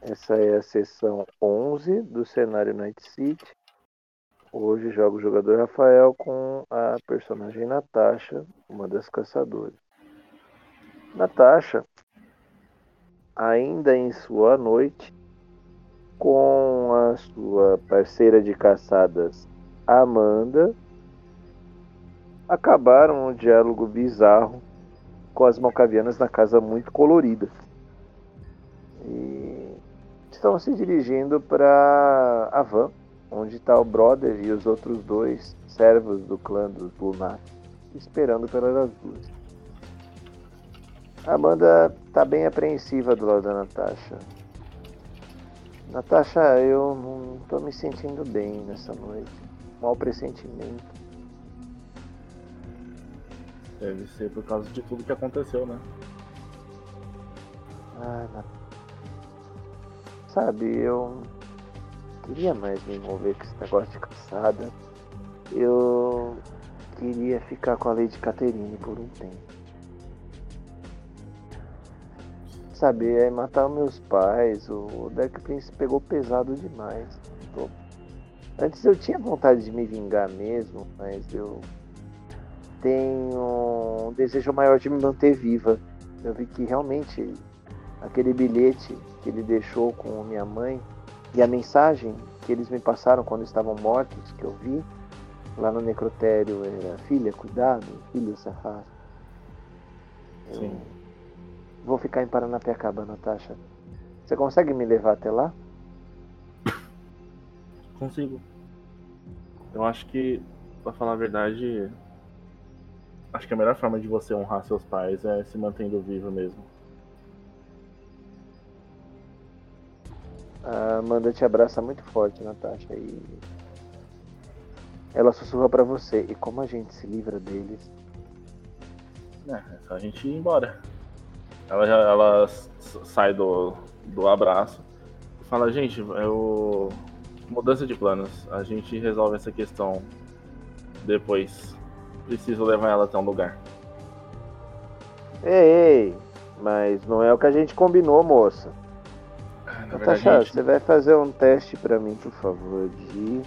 Essa é a sessão 11 do cenário Night City. Hoje joga o jogador Rafael com a personagem Natasha, uma das caçadoras. Natasha, ainda em sua noite, com a sua parceira de caçadas Amanda, acabaram um diálogo bizarro com as malcavianas na casa muito colorida. Estão se dirigindo para a van, onde está o brother e os outros dois servos do clã dos Lunar, esperando pelas duas. A Amanda está bem apreensiva do lado da Natasha. Natasha, eu não estou me sentindo bem nessa noite. Mal pressentimento. Deve ser por causa de tudo que aconteceu, né? Ah, Natasha. Sabe, eu queria mais me envolver com esse negócio de caçada. Eu queria ficar com a Lady Caterine por um tempo. Sabe, é matar meus pais, o Deck Prince pegou pesado demais. Tô... Antes eu tinha vontade de me vingar mesmo, mas eu tenho um desejo maior de me manter viva. Eu vi que realmente aquele bilhete que ele deixou com minha mãe e a mensagem que eles me passaram quando estavam mortos, que eu vi lá no necrotério, era filha, cuidado, filha, se afasta. Sim. Vou ficar em Paranapiacaba, Natasha. Você consegue me levar até lá? Consigo. Eu acho que, pra falar a verdade, acho que a melhor forma de você honrar seus pais é se mantendo vivo mesmo. A Amanda te abraça muito forte, Natasha, e ela sussurra para você. E como a gente se livra deles? É, é só a gente ir embora. Ela, já, ela sai do, do abraço e fala, gente, eu. Mudança de planos. A gente resolve essa questão depois. Preciso levar ela até um lugar. Ei, ei, mas não é o que a gente combinou, moça. Na Natasha, verdade, gente, você vai fazer um teste para mim, por favor, de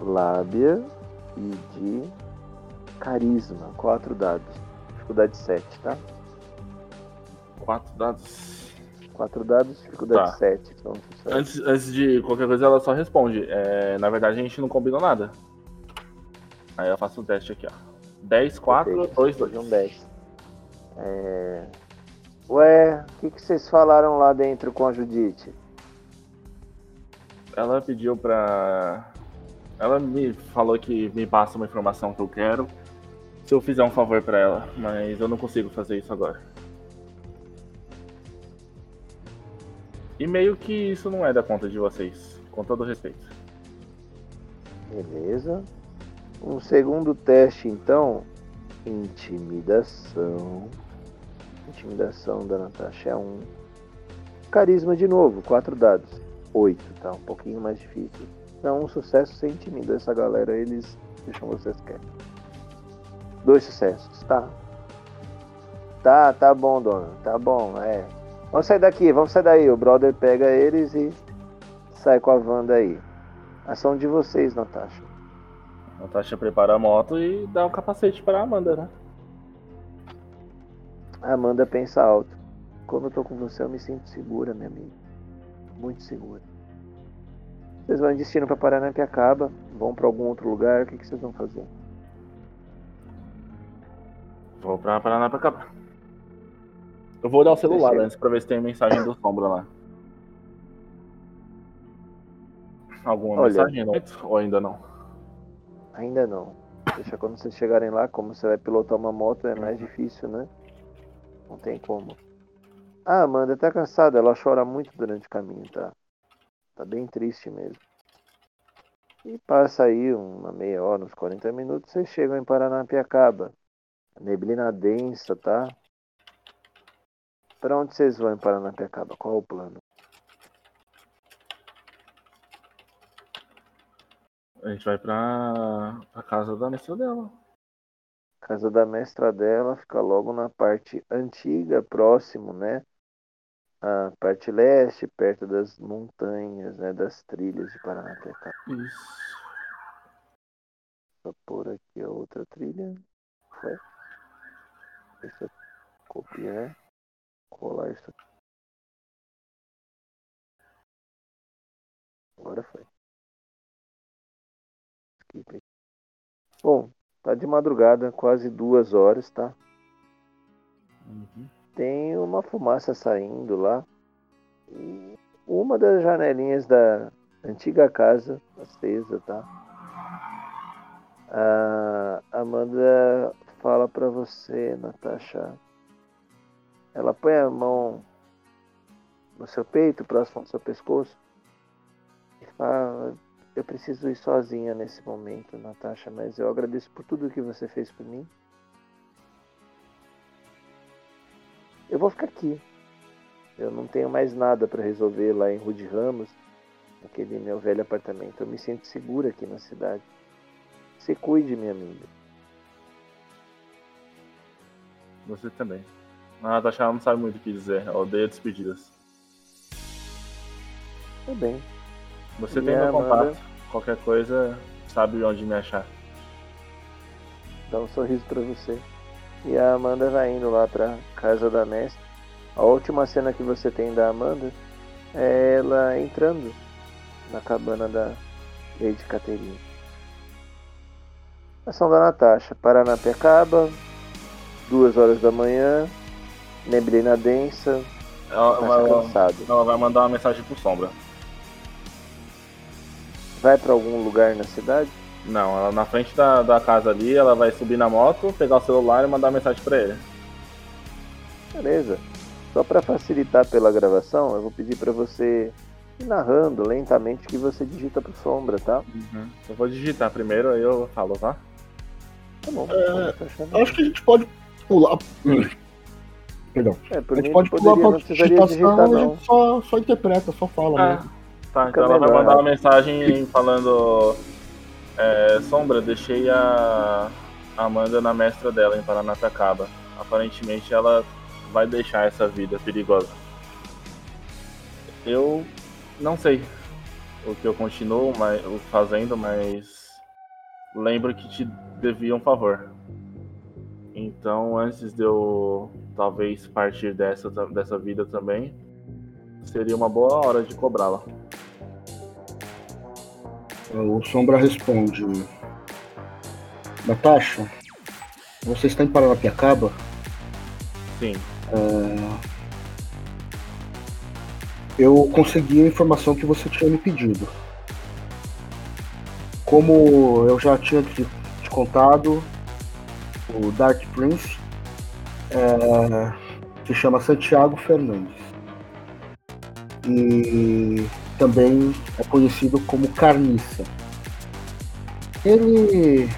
lábia e de carisma. Quatro dados. Dificuldade 7, tá? quatro dados. Quatro dados, dificuldade Tá. 7. Então, sucesso. Antes, antes de qualquer coisa, ela só responde. É, na verdade, a gente não combinou nada. Aí eu faço um teste aqui, ó. 10, 4, Perfeito. 2, Hoje 2. um 10. É... Ué, o que, vocês falaram lá dentro com a Judite? Ela pediu pra. Ela me falou que me passa uma informação que eu quero se eu fizer um favor pra ela, mas eu não consigo fazer isso agora. E meio que isso não é da conta de vocês, com todo respeito. Beleza. Um segundo teste, então. Intimidação. Intimidação da Natasha é um. Carisma de novo, quatro dados. Oito, tá? Um pouquinho mais difícil. Então, um sucesso você intimida essa galera, eles deixam vocês quietos. Dois sucessos, tá? Tá, tá bom, dona. Tá bom, é. Vamos sair daqui, vamos sair daí. O brother pega eles e sai com a van daí. Ação de vocês, Natasha. Natasha prepara a moto e dá o capacete pra Amanda, né? Amanda pensa alto. Quando eu tô com você, eu me sinto segura, minha amiga. Muito segura. Vocês vão em destino pra Paranapiacaba? Vão pra algum outro lugar? O que, que vocês vão fazer? Vou pra Paraná pra cá. Eu vou olhar o celular Deixa eu- antes pra ver se tem mensagem do Sombra lá. Alguma Olha. mensagem? Não? Ou ainda não? Ainda não. Deixa quando vocês chegarem lá, como você vai pilotar uma moto, é mais difícil, né? Não tem como. Ah, Amanda tá cansada, ela chora muito durante o caminho, tá? Tá bem triste mesmo. E passa aí uma meia hora, uns 40 minutos, vocês chegam em Paranapiacaba. Neblina densa, tá? Pra onde vocês vão em Paranapiacaba? Qual o plano? A gente vai pra, pra casa da mestra dela. Casa da mestra dela fica logo na parte antiga, próximo, né? a parte leste, perto das montanhas, né, das trilhas de Paranapiacá. Isso. Vou pôr aqui a outra trilha. Foi. Deixa eu copiar. Colar isso aqui. Agora foi. Skip. Bom, tá de madrugada, quase duas horas, tá? Uhum. Tem uma fumaça saindo lá. E uma das janelinhas da antiga casa acesa, tá? A Amanda fala pra você, Natasha. Ela põe a mão no seu peito, próximo do seu pescoço, e fala: Eu preciso ir sozinha nesse momento, Natasha, mas eu agradeço por tudo que você fez por mim. Eu vou ficar aqui. Eu não tenho mais nada para resolver lá em Rude Ramos, naquele meu velho apartamento. Eu me sinto segura aqui na cidade. Se cuide, minha amiga. Você também. A Natasha não sabe muito o que dizer. Ela odeia despedidas. Tudo bem. Você tem meu Amanda? contato. Qualquer coisa, sabe onde me achar. Dá um sorriso pra você. E a Amanda vai indo lá pra casa da mestre. A última cena que você tem da Amanda é ela entrando na cabana da Lady Caterina. Ação da Natasha. Paranapiacaba, duas horas da manhã, neblina densa, Ela, ela- cansado. ela vai mandar uma mensagem pro Sombra. Vai pra algum lugar na cidade? Não, ela na frente da, da casa ali, ela vai subir na moto, pegar o celular e mandar mensagem pra ele. Beleza. Só para facilitar pela gravação, eu vou pedir para você ir narrando lentamente o que você digita pro Sombra, tá? Eu vou digitar primeiro, aí eu falo, tá? Tá bom. É, Tá achando- Acho que a gente pode pular. Perdão. É, A gente mim pode poderia, pular pra digitação digitar e a gente só, só interpreta, só fala Ah, mesmo. Tá, então ela vai mandar uma mensagem falando. é, Sombra, deixei a Amanda na mestra dela em Paranapiacaba. Aparentemente ela vai deixar essa vida perigosa. Eu não sei o que eu continuo mas, fazendo, mas lembro que te devia um favor. Então, antes de eu talvez partir dessa, dessa vida também, seria uma boa hora de cobrá-la. O Sombra responde: Natasha, você está em Paranapiacaba? Sim. Eu consegui a informação que você tinha me pedido. Como eu já tinha te, te contado, o Dark Prince é, se chama Santiago Fernandes. E também é conhecido como Carniça. Ele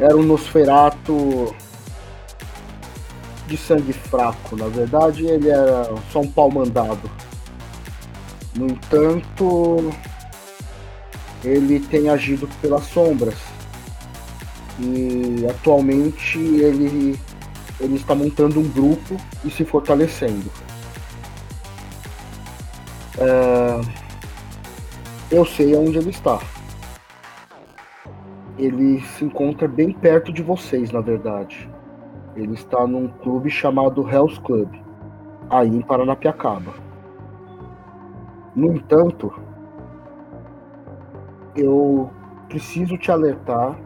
era um Nosferato de sangue fraco, na verdade ele era só um pau mandado. No entanto, ele tem agido pelas sombras. E atualmente ele, ele está montando um grupo e se fortalecendo. É, eu sei onde ele está. Ele se encontra bem perto de vocês, na verdade. Ele está num clube chamado Hell's Club, aí em Paranapiacaba. No entanto, eu preciso te alertar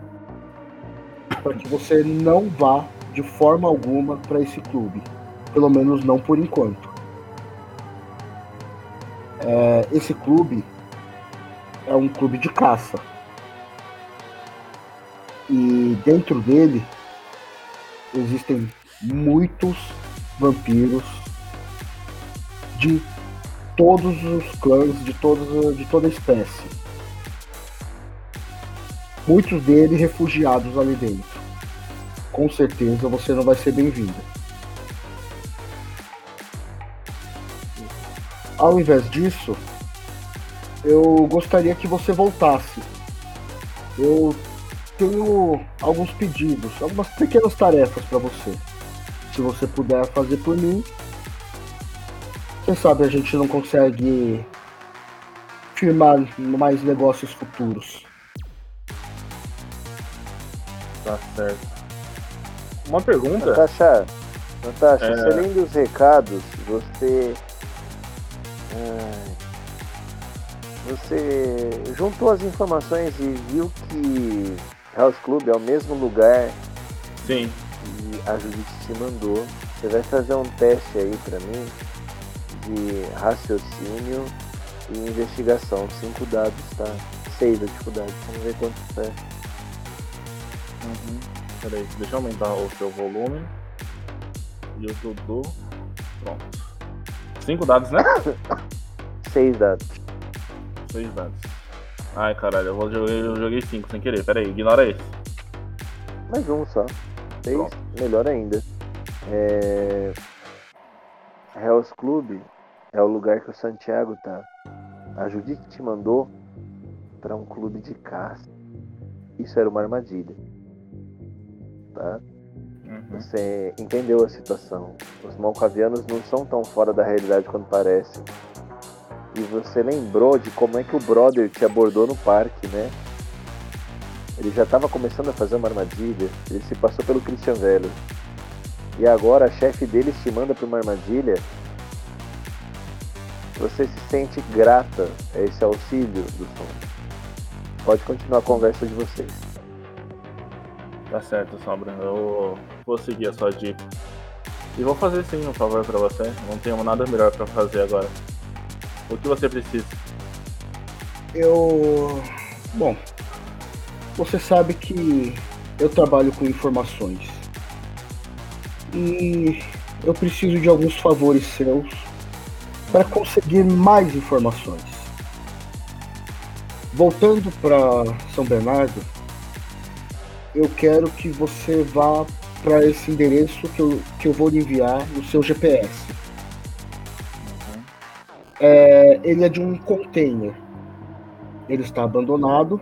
para que você não vá de forma alguma para esse clube, pelo menos não por enquanto. É, esse clube é um clube de caça. E dentro dele existem muitos vampiros de todos os clãs, de, todos, de toda espécie. Muitos deles refugiados ali dentro. Com certeza você não vai ser bem-vindo. Ao invés disso, eu gostaria que você voltasse. Eu tenho alguns pedidos, algumas pequenas tarefas para você. Se você puder fazer por mim, Quem sabe a gente não consegue firmar mais negócios futuros. Tá certo. Uma pergunta. Natasha, Natasha, É. você lendo os recados, você. Ai, você juntou as informações e viu que House Club é o mesmo lugar Sim. que a Judite te mandou. Você vai fazer um teste aí pra mim de raciocínio e investigação. Cinco dados, tá? Seis a dificuldade. Vamos ver quanto é. Uhum. Peraí, deixa eu aumentar o seu volume. E o Dudu. Pronto. Cinco dados, né? Seis dados. Seis dados. Ai caralho, eu, vou, jogar- eu joguei cinco sem querer. Peraí, ignora esse. Mais um só. Seis, Pronto. melhor ainda. É... Hell's Club é o lugar que o Santiago tá. A Judite te mandou para um clube de caça. Isso era uma armadilha. Tá? Uhum. Você entendeu a situação. Os malcavianos não são tão fora da realidade quanto parecem. E você lembrou de como é que o brother te abordou no parque, né? Ele já estava começando a fazer uma armadilha. Ele se passou pelo Christian Velho. E agora a chefe dele te manda para uma armadilha. Você se sente grata a esse auxílio do som. Pode continuar a conversa de vocês. Tá certo, Sombra. Eu vou seguir a sua dica. E vou fazer sim um favor pra você. Não tenho nada melhor pra fazer agora. O que você precisa? Eu. Bom, você sabe que eu trabalho com informações. E eu preciso de alguns favores seus para conseguir mais informações. Voltando para São Bernardo, eu quero que você vá para esse endereço que eu, que eu vou lhe enviar no seu GPS. É, ele é de um container ele está abandonado.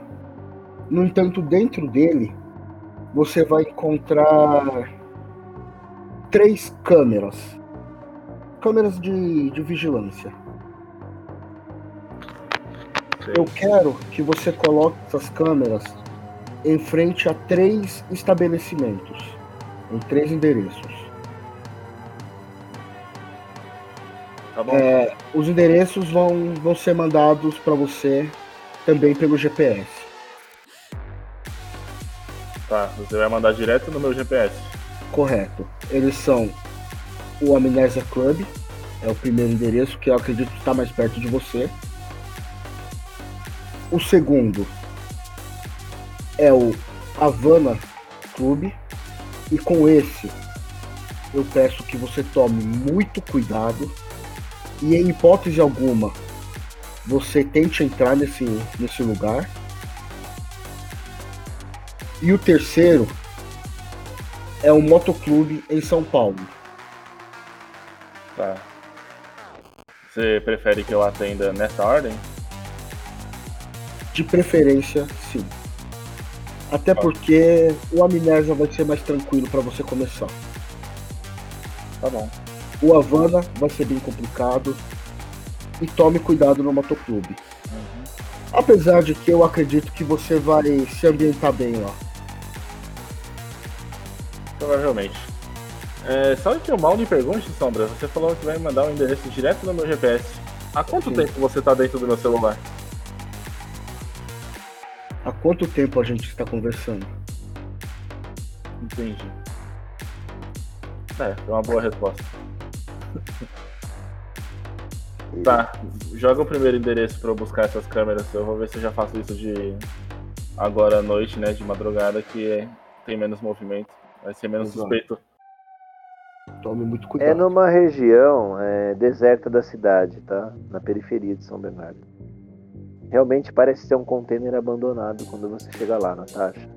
No entanto, dentro dele você vai encontrar três câmeras. Câmeras de, de vigilância. Sei. Eu quero que você coloque essas câmeras em frente a três estabelecimentos, em três endereços. Tá bom? É, os endereços vão, vão ser mandados para você também pelo GPS. Tá, você vai mandar direto no meu GPS. Correto. Eles são o Amnésia Club, é o primeiro endereço que eu acredito que está mais perto de você. O segundo é o Havana Club, e com esse eu peço que você tome muito cuidado e em hipótese alguma você tente entrar nesse, nesse lugar. E o terceiro é o Motoclube em São Paulo. Tá. Você prefere que eu atenda nessa ordem? De preferência, sim. Até porque o Amnésia vai ser mais tranquilo para você começar. Tá bom. O Havana vai ser bem complicado. E tome cuidado no Motoclube. Uhum. Apesar de que eu acredito que você vai se ambientar bem lá. Provavelmente. É, só que eu mal lhe pergunte, Sombra, você falou que vai mandar o endereço direto no meu GPS. Há quanto Sim. tempo você tá dentro do meu celular? Há quanto tempo a gente está conversando? Entendi. É, foi uma boa resposta. Tá, joga o primeiro endereço pra eu buscar essas câmeras. Eu vou ver se eu já faço isso de agora à noite, né? De madrugada, que é- tem menos movimento. Vai ser menos Exato. suspeito. Tome muito É cuidado. numa região é, deserta da cidade, tá? Na periferia de São Bernardo. Realmente parece ser um container abandonado quando você chega lá, Natasha.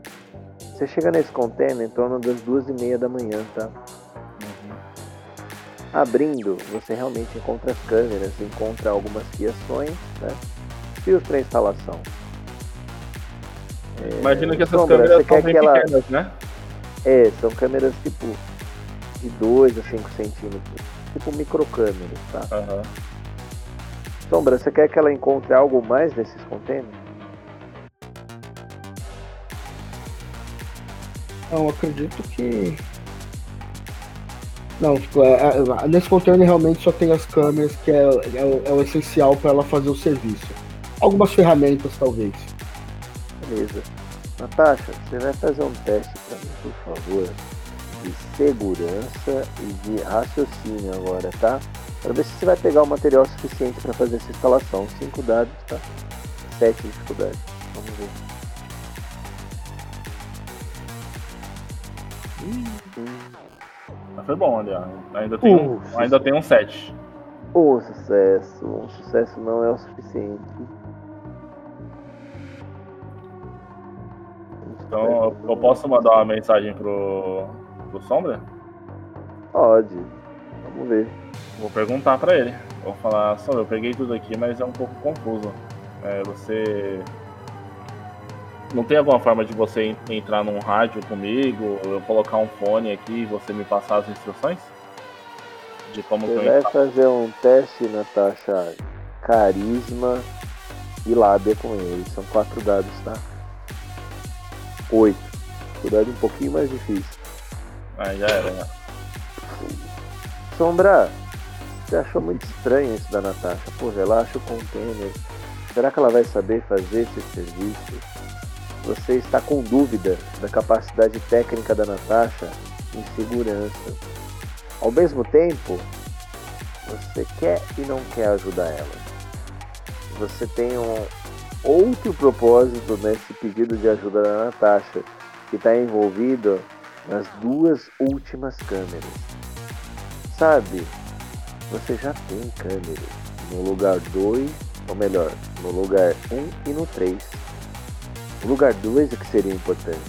Você chega nesse container em torno das duas e meia da manhã, tá? Uhum. Abrindo, você realmente encontra as câmeras, encontra algumas fiações, né? Fios para instalação. É, Imagina que essas Sombra, câmeras são bem ela- pequenas, né? É, são câmeras tipo de 2 a 5 centímetros. tipo microcâmeras, tá? Aham. Sombra, você quer que ela encontre algo mais nesses containers? Não, acredito que. Não, tipo, é, é, nesse container realmente só tem as câmeras, que é, é o- é o essencial para ela fazer o serviço. Algumas ferramentas, talvez. Beleza. Natasha, você vai fazer um teste pra mim, por favor, de segurança e de raciocínio agora, tá? Pra ver se você vai pegar o material suficiente pra fazer essa instalação. Cinco dados, tá? Sete dificuldades. Vamos ver. Mas foi bom ali, ó. Ainda tem, um, Uh, ainda tem um 7. Um sucesso. Um sucesso não é o suficiente. Então eu, eu posso mandar uma mensagem pro, pro Sombra? Pode. Vamos ver. Vou perguntar pra ele. Vou falar, Sombra, eu peguei tudo aqui, mas é um pouco confuso. É, você. Não tem alguma forma de você en- entrar num rádio comigo, eu colocar um fone aqui e você me passar as instruções? De como Você eu vai fazer um teste, Natasha, carisma e lábia com ele. São quatro dados, tá? Oito. Cuidado um pouquinho mais difícil. Ah, já era, né? Sombra, você achou muito estranho isso da Natasha? Pô, relaxa o container. Será que ela vai saber fazer esse serviço? Você está com dúvida da capacidade técnica da Natasha em segurança. Ao mesmo tempo, você quer e não quer ajudar ela. Você tem um outro propósito nesse pedido de ajuda da Natasha, que está envolvido nas duas últimas câmeras. Sabe, você já tem câmeras no lugar 2, ou melhor, no lugar 1 um e no 3. O lugar 2 é que seria importante.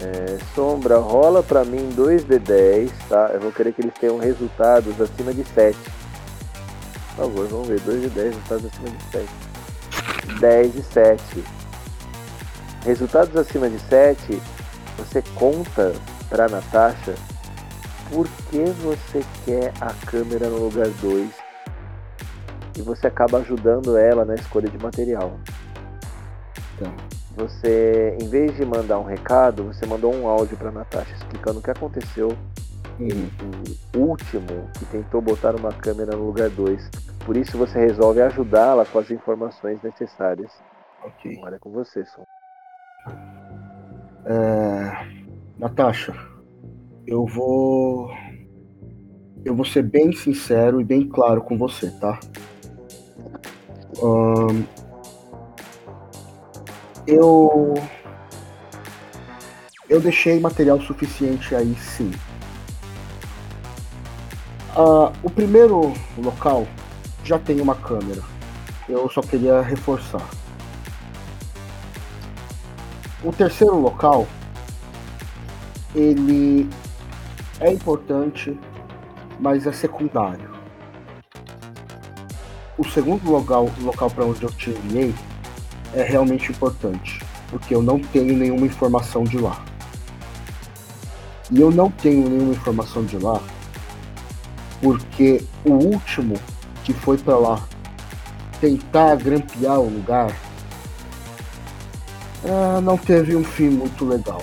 É, sombra, rola pra mim 2d10, tá? Eu vou querer que eles tenham resultados acima de 7. Por favor, vamos ver. 2d10, resultados acima de 7. 10 e 7. Resultados acima de 7, você conta pra Natasha por que você quer a câmera no lugar 2 e você acaba ajudando ela na escolha de material. Tá. Você, em vez de mandar um recado, você mandou um áudio para Natasha explicando o que aconteceu Uhum. o último que tentou botar uma câmera no lugar 2. Por isso você resolve ajudá-la com as informações necessárias. Ok. Agora é com você, Som. É, Natasha, eu vou. Eu vou ser bem sincero e bem claro com você, tá? Ahn, eu. Eu deixei material suficiente aí sim. Ah, o primeiro local já tem uma câmera. Eu só queria reforçar. O terceiro local, ele é importante, mas é secundário. O segundo local, local para onde eu te enviei é realmente importante, porque eu não tenho nenhuma informação de lá. E eu não tenho nenhuma informação de lá porque o último que foi para lá tentar grampear o lugar ah, não teve um fim muito legal.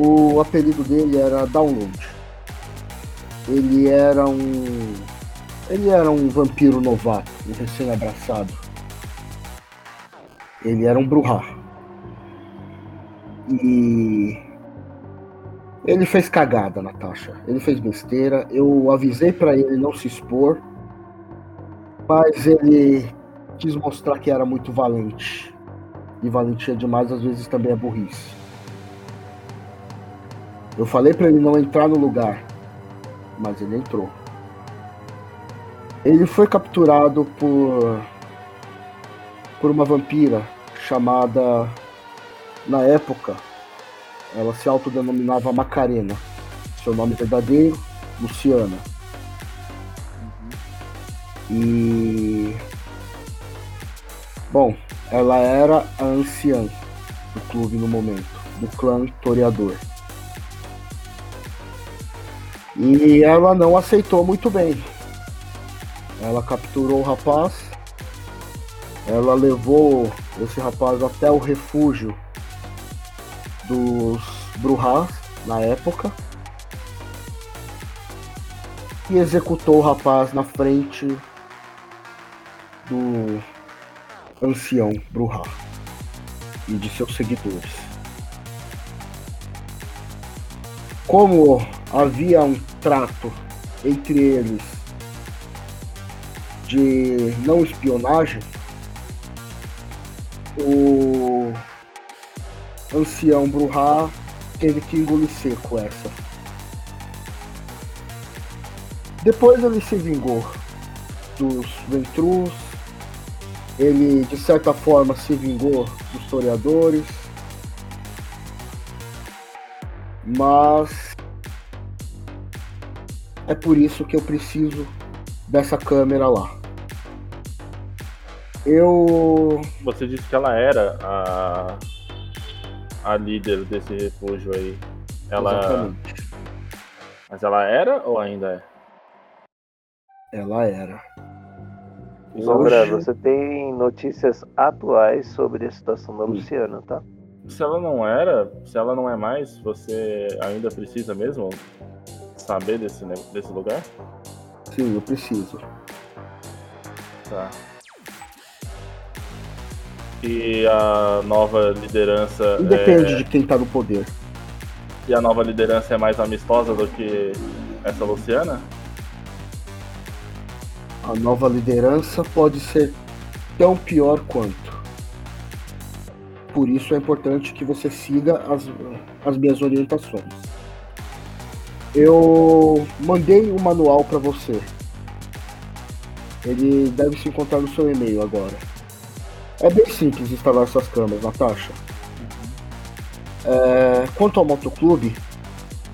O apelido dele era Download. Ele era um. Ele era um vampiro novato, um recém-abraçado. Ele era um Bruhá. E. Ele fez cagada, Natasha. Ele fez besteira. Eu avisei pra ele não se expor. Mas ele quis mostrar que era muito valente. E valentia demais às vezes também é burrice. Eu falei pra ele não entrar no lugar, mas ele entrou. Ele foi capturado por por uma vampira chamada na época ela se autodenominava Macarena. Seu nome verdadeiro, Luciana. E bom, ela era a anciã do clube no momento, do clã Toreador. E ela não aceitou muito bem. Ela capturou o rapaz, ela levou esse rapaz até o refúgio dos Bruhas na época e executou o rapaz na frente do ancião Bruhá e de seus seguidores. Como havia um trato entre eles de não espionagem, o ancião Bruhá teve que engolir seco essa. Depois ele se vingou dos Ventrus, ele de certa forma se vingou dos historiadores, mas é por isso que eu preciso dessa câmera lá. Eu. Você disse que ela era a, a líder desse refúgio aí. Ela. Exatamente. Mas ela era ou ainda é? Ela era. Hoje... você tem notícias atuais sobre a situação da Luciana, tá? Se ela não era, se ela não é mais, você ainda precisa mesmo saber desse, desse lugar? Sim, eu preciso. Tá. E a nova liderança. Depende é... de quem tá no poder. E a nova liderança é mais amistosa do que essa Luciana? A nova liderança pode ser tão pior quanto. Por isso é importante que você siga as, as minhas orientações. Eu mandei o um manual para você. Ele deve se encontrar no seu e-mail agora. É bem simples instalar essas câmeras, Natasha. É, quanto ao motoclube,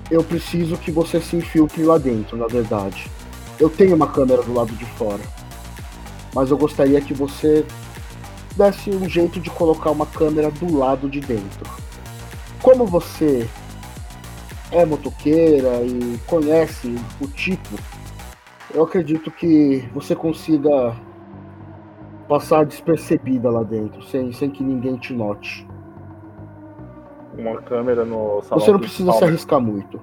eu preciso que você se infiltre lá dentro, na verdade. Eu tenho uma câmera do lado de fora. Mas eu gostaria que você desse um jeito de colocar uma câmera do lado de dentro. Como você é motoqueira e conhece o tipo, eu acredito que você consiga passar despercebida lá dentro, sem, sem que ninguém te note. Uma câmera no salão Você não precisa se arriscar muito.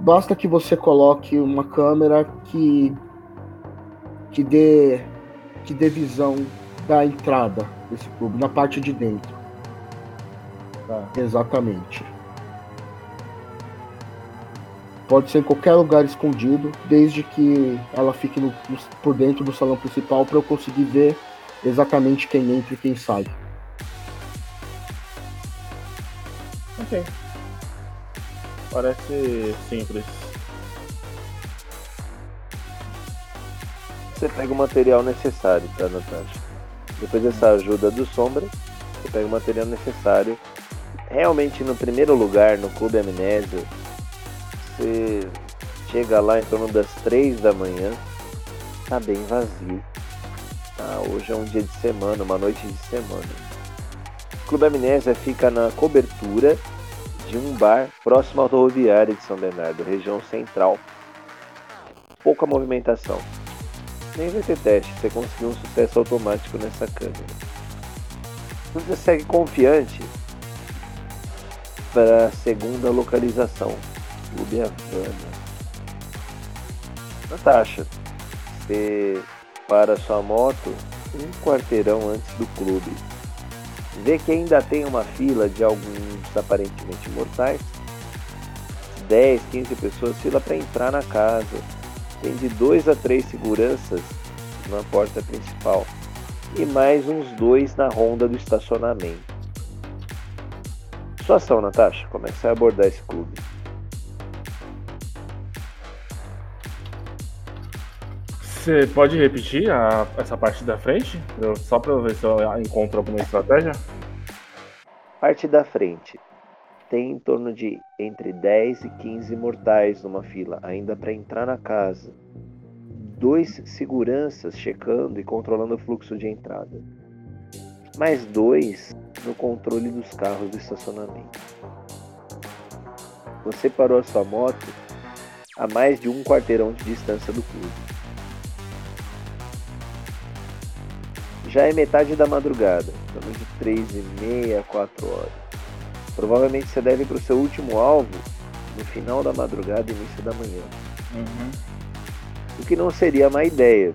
Basta que você coloque uma câmera que que dê que dê visão da entrada desse clube, na parte de dentro. Tá. Exatamente. Pode ser em qualquer lugar escondido, desde que ela fique no, por dentro do salão principal para eu conseguir ver exatamente quem entra e quem sai. Ok. Parece simples. Você pega o material necessário, tá, Natasha? Depois dessa ajuda do Sombra, você pega o material necessário. Realmente, no primeiro lugar, no Clube Amnésia, você chega lá em torno das 3 da manhã, tá bem vazio. Ah, hoje é um dia de semana, uma noite de semana. O Clube Amnésia fica na cobertura de um bar próximo à rodoviária de São Bernardo, região central. Pouca movimentação. Nem vai ter teste, você conseguiu um sucesso automático nessa câmera. Você segue confiante para a segunda localização. Havana. Natasha, você para sua moto um quarteirão antes do clube. Vê que ainda tem uma fila de alguns aparentemente mortais. 10, 15 pessoas fila para entrar na casa. Tem de 2 a 3 seguranças na porta principal e mais uns dois na ronda do estacionamento. Sua ação, Natasha, como é que você vai abordar esse clube? Você pode repetir a, essa parte da frente? Eu, só para ver se eu encontro alguma estratégia? Parte da frente. Tem em torno de entre 10 e 15 mortais numa fila, ainda para entrar na casa. Dois seguranças checando e controlando o fluxo de entrada. Mais dois no controle dos carros do estacionamento. Você parou a sua moto a mais de um quarteirão de distância do clube. Já é metade da madrugada, estamos de 3 e meia a 4 horas. Provavelmente você deve ir para o seu último alvo no final da madrugada e início da manhã. Uhum. O que não seria má ideia,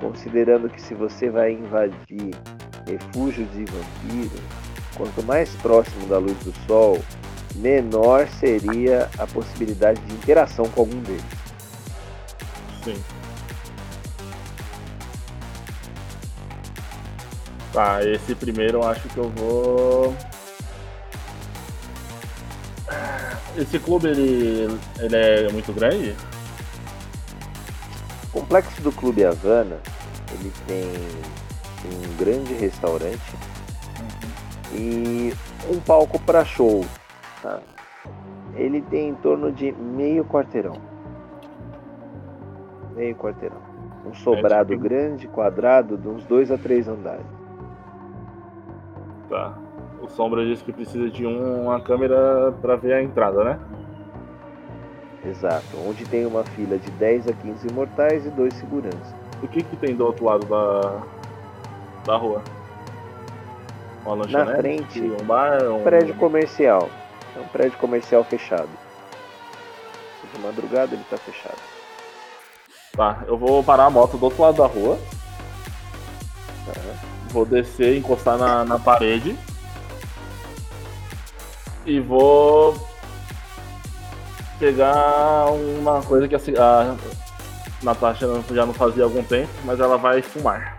considerando que se você vai invadir refúgios de vampiros, quanto mais próximo da luz do sol, menor seria a possibilidade de interação com algum deles. Sim. Tá, esse primeiro eu acho que eu vou. Esse clube ele, ele é muito grande? O complexo do Clube Havana, ele tem um grande restaurante e um palco para show. Tá? Ele tem em torno de meio quarteirão. Meio quarteirão. Um sobrado tipo- grande, quadrado, de uns dois a três andares. Tá. O Sombra disse que precisa de um- uma câmera pra ver a entrada, né? Exato. Onde tem uma fila de 10 a 15 mortais e dois seguranças. O que que tem do outro lado da, da rua? Uma lanchonete? frente, um bar? Um Prédio comercial. É um prédio comercial fechado. De madrugada ele tá fechado. Tá, eu vou parar a moto do outro lado da rua. Tá? Vou descer, encostar na, na parede. E vou pegar uma coisa que a, a Natasha já não fazia há algum tempo, mas ela vai fumar.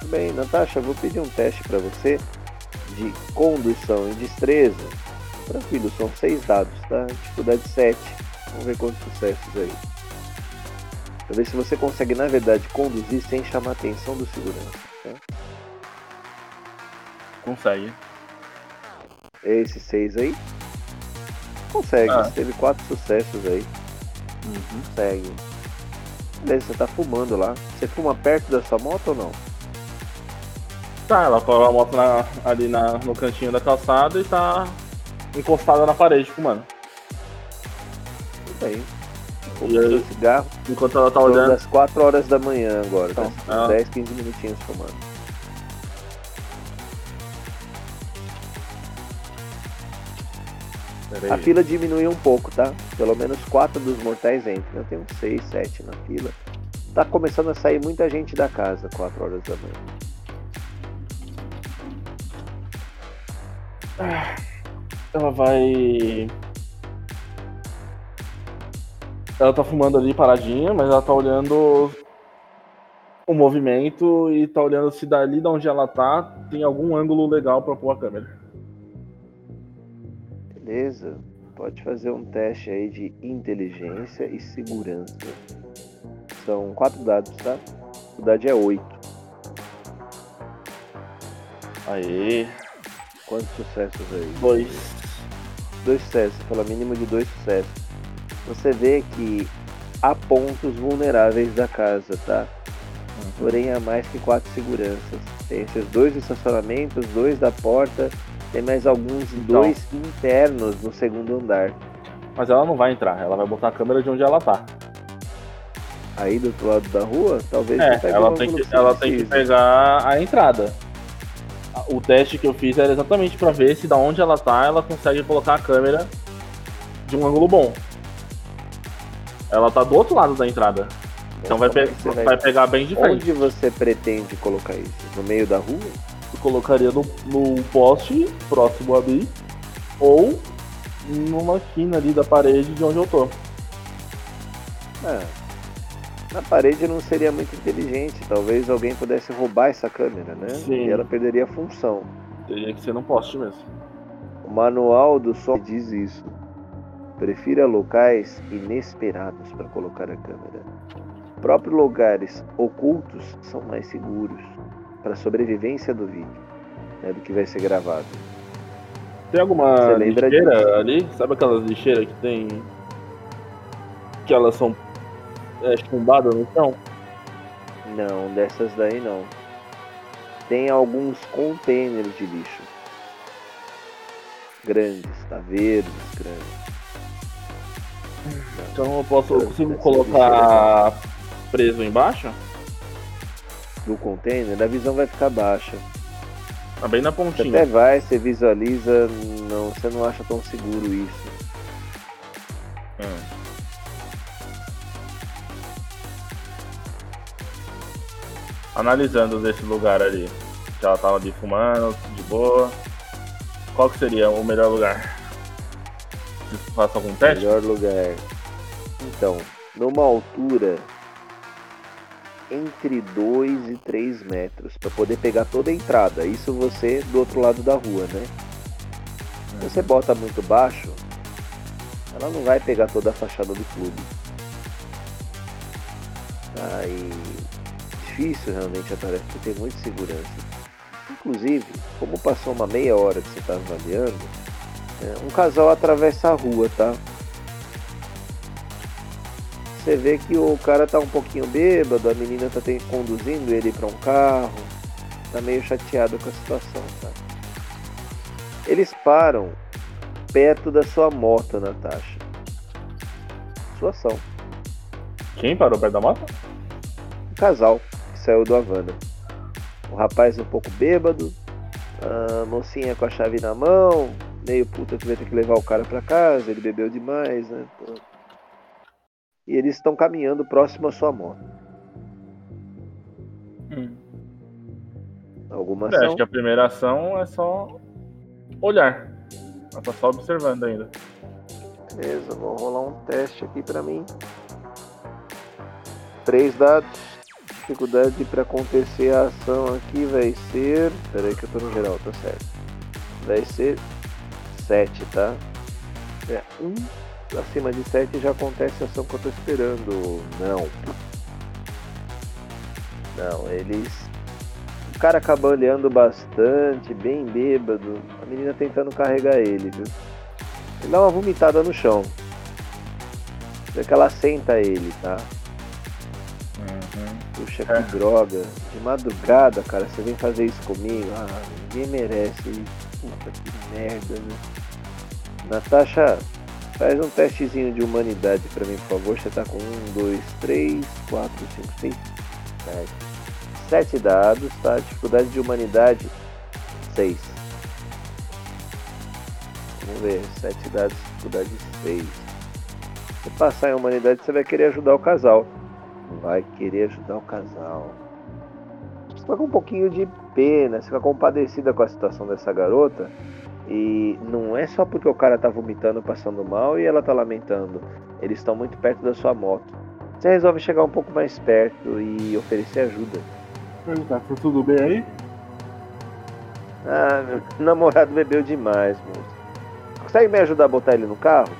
Tudo bem, Natasha, vou pedir um teste pra você de condução e destreza. Tranquilo, são seis dados, tá? Dificuldade 7. Vamos ver quantos sucessos aí. Pra ver se você consegue, na verdade, conduzir sem chamar a atenção do segurança. Tá? Consegue. Esse 6 aí. Consegue, Ah. teve quatro sucessos aí. Consegue. Beleza, você tá fumando lá. Você fuma perto da sua moto ou não? Tá, ela parou a moto na- ali na- no cantinho da calçada e tá encostada na parede fumando. Tudo bem. E aí? O cigarro. Enquanto ela tá São olhando. das 4 horas da manhã agora. Então, tá? ela- 10, 15 minutinhos fumando. A fila diminui um pouco, tá? Pelo menos 4 dos mortais entram. Eu tenho 6, 7 na fila. Tá começando a sair muita gente da casa 4 horas da manhã. Ela vai. Ela tá fumando ali paradinha, mas ela tá olhando o movimento e tá olhando se dali de onde ela tá tem algum ângulo legal pra pôr a câmera. Pode fazer um teste aí de inteligência e segurança. São 4 dados, tá? A dificuldade é 8. Aê, Quantos sucessos aí? dois. dois sucessos, pelo mínimo de dois sucessos. Você vê que há pontos vulneráveis da casa, tá? Porém, há mais que quatro seguranças. Tem esses dois estacionamentos, dois da porta, tem mais alguns Então. dois internos no segundo andar. Mas ela não vai entrar, ela vai botar a câmera de onde ela tá. Aí do outro lado da rua, talvez É, ela tem que, você ela tem que pegar a entrada. O teste que eu fiz era exatamente pra ver se da onde ela tá, ela consegue colocar a câmera de um ângulo bom. Ela tá do outro lado da entrada. Então vai, Como é pe- que você vai pegar bem de frente. Onde você pretende colocar isso? No meio da rua? Colocaria no, no poste próximo a mim ou numa esquina ali da parede de onde eu tô. Ah, na parede não seria muito inteligente. Talvez alguém pudesse roubar essa câmera, né? Sim. E ela perderia a função. Teria que ser no poste mesmo. O manual do som diz isso. Prefira locais inesperados para colocar a câmera. Próprios lugares ocultos são mais seguros para a sobrevivência do vídeo né, do que vai ser gravado. Tem alguma lixeira ali? Sabe aquelas lixeiras que tem. que elas são é, chumbadas no chão? Não, dessas daí não. Tem alguns containers de lixo. Grandes, tá verdes, grandes. Então eu posso. Eu consigo colocar preso embaixo? Do container, a visão vai ficar baixa. Tá bem na Você pontinha. até vai, você visualiza, não, você não acha tão seguro isso. Hum. Analisando desse lugar ali. Que ela tava ali fumando, de boa. Qual que seria o melhor lugar? Você faça algum teste? Melhor lugar. Então, numa altura entre 2 e 3 metros, para poder pegar toda a entrada. Isso você do outro lado da rua, né? Se você bota muito baixo, ela não vai pegar toda a fachada do clube. Tá, e difícil realmente a tarefa, porque tem muita segurança. Inclusive, como passou uma meia hora que você está avaliando, é, um casal atravessa a rua, tá? Você vê que o cara tá um pouquinho bêbado, a menina tá tem- conduzindo ele para um carro, tá meio chateado com a situação, tá? Eles param perto da sua moto, Natasha. Sua ação. Quem parou perto da moto? Um casal que saiu do Havana. O rapaz um pouco bêbado, a mocinha com a chave na mão, meio puta que vai ter que levar o cara pra casa, ele bebeu demais, né? Pô. E eles estão caminhando próximo à sua moto. Alguma É, ação? acho que a primeira ação é só olhar. Ela tá só observando ainda. Beleza, vou rolar um teste aqui pra mim. Três dados. Dificuldade pra acontecer a ação aqui vai ser. Pera aí que eu tô no geral, tá certo. Vai ser 7, tá? É, um acima de 7 já acontece a ação que eu tô esperando. Não. Não, eles. O cara acaba olhando bastante, bem bêbado. A menina tentando carregar ele, viu? Ele dá uma vomitada no chão. Vê que ela senta ele, tá? Puxa, que É. droga. De madrugada, cara, você vem fazer isso comigo? Ah, ninguém merece. Puta que merda, né? Natasha, faz um testezinho de humanidade pra mim, por favor. Você tá com um, dois, três, quatro, cinco, seis, sete. Sete dados, tá? Dificuldade de humanidade, seis. Vamos ver, sete dados, dificuldade seis. Se passar em humanidade, você vai querer ajudar o casal vai querer ajudar o casal. Você fica com um pouquinho de pena, você fica compadecida com a situação dessa garota. E não é só porque o cara tá vomitando, passando mal e ela tá lamentando. Eles estão muito perto da sua moto. Você resolve chegar um pouco mais perto e oferecer ajuda. Perguntar, tá tudo bem aí? Ah, meu namorado bebeu demais, moço. Consegue me ajudar a botar ele no carro?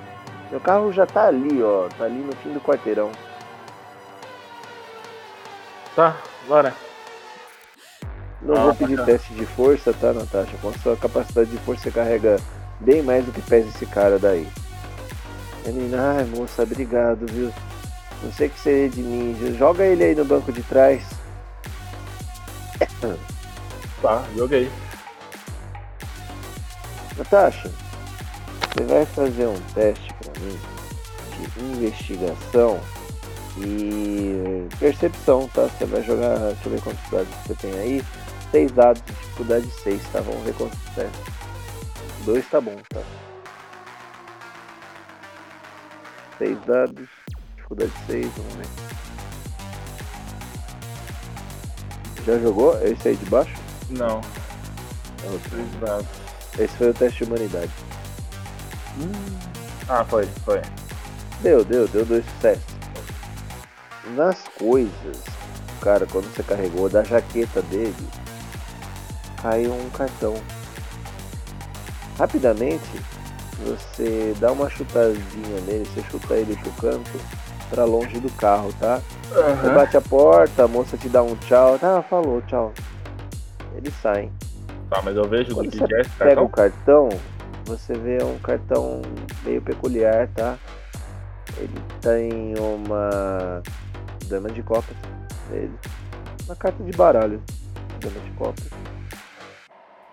Meu carro já tá ali, ó. Tá ali no fim do quarteirão. Tá, bora. Não Ah, vou pedir bacana. teste de força, tá, Natasha? Com a sua capacidade de força, você carrega bem mais do que pesa esse cara daí. Menina, ai moça, obrigado, viu? Não sei o que seria de mim. Joga ele aí no banco de trás. Tá, joguei. Natasha, você vai fazer um teste pra mim de investigação e percepção, tá? Você vai jogar, deixa eu ver quantos dados você tem aí. Seis dados, dificuldade 6, tá? Vamos ver quantos é. Dois tá bom, tá? Seis dados, dificuldade 6, vamos ver. Já jogou? Esse aí de baixo? Não, É outro. três dados. Esse foi o teste de humanidade. Ah, foi, foi. Deu, deu, deu dois sucessos. Nas coisas, cara, quando você carregou da jaqueta dele, caiu um cartão. Rapidamente, você dá uma chutadinha nele, você chuta ele pro canto, pra longe do carro, tá? Você bate a porta, a moça te dá um tchau, tá, falou, tchau. Eles saem. Tá, mas eu vejo do Quando que você esse Pega o cartão. cartão, você vê um cartão meio peculiar, tá? Ele tem uma dama de copas. Ele. Uma carta de baralho. Dama de copas.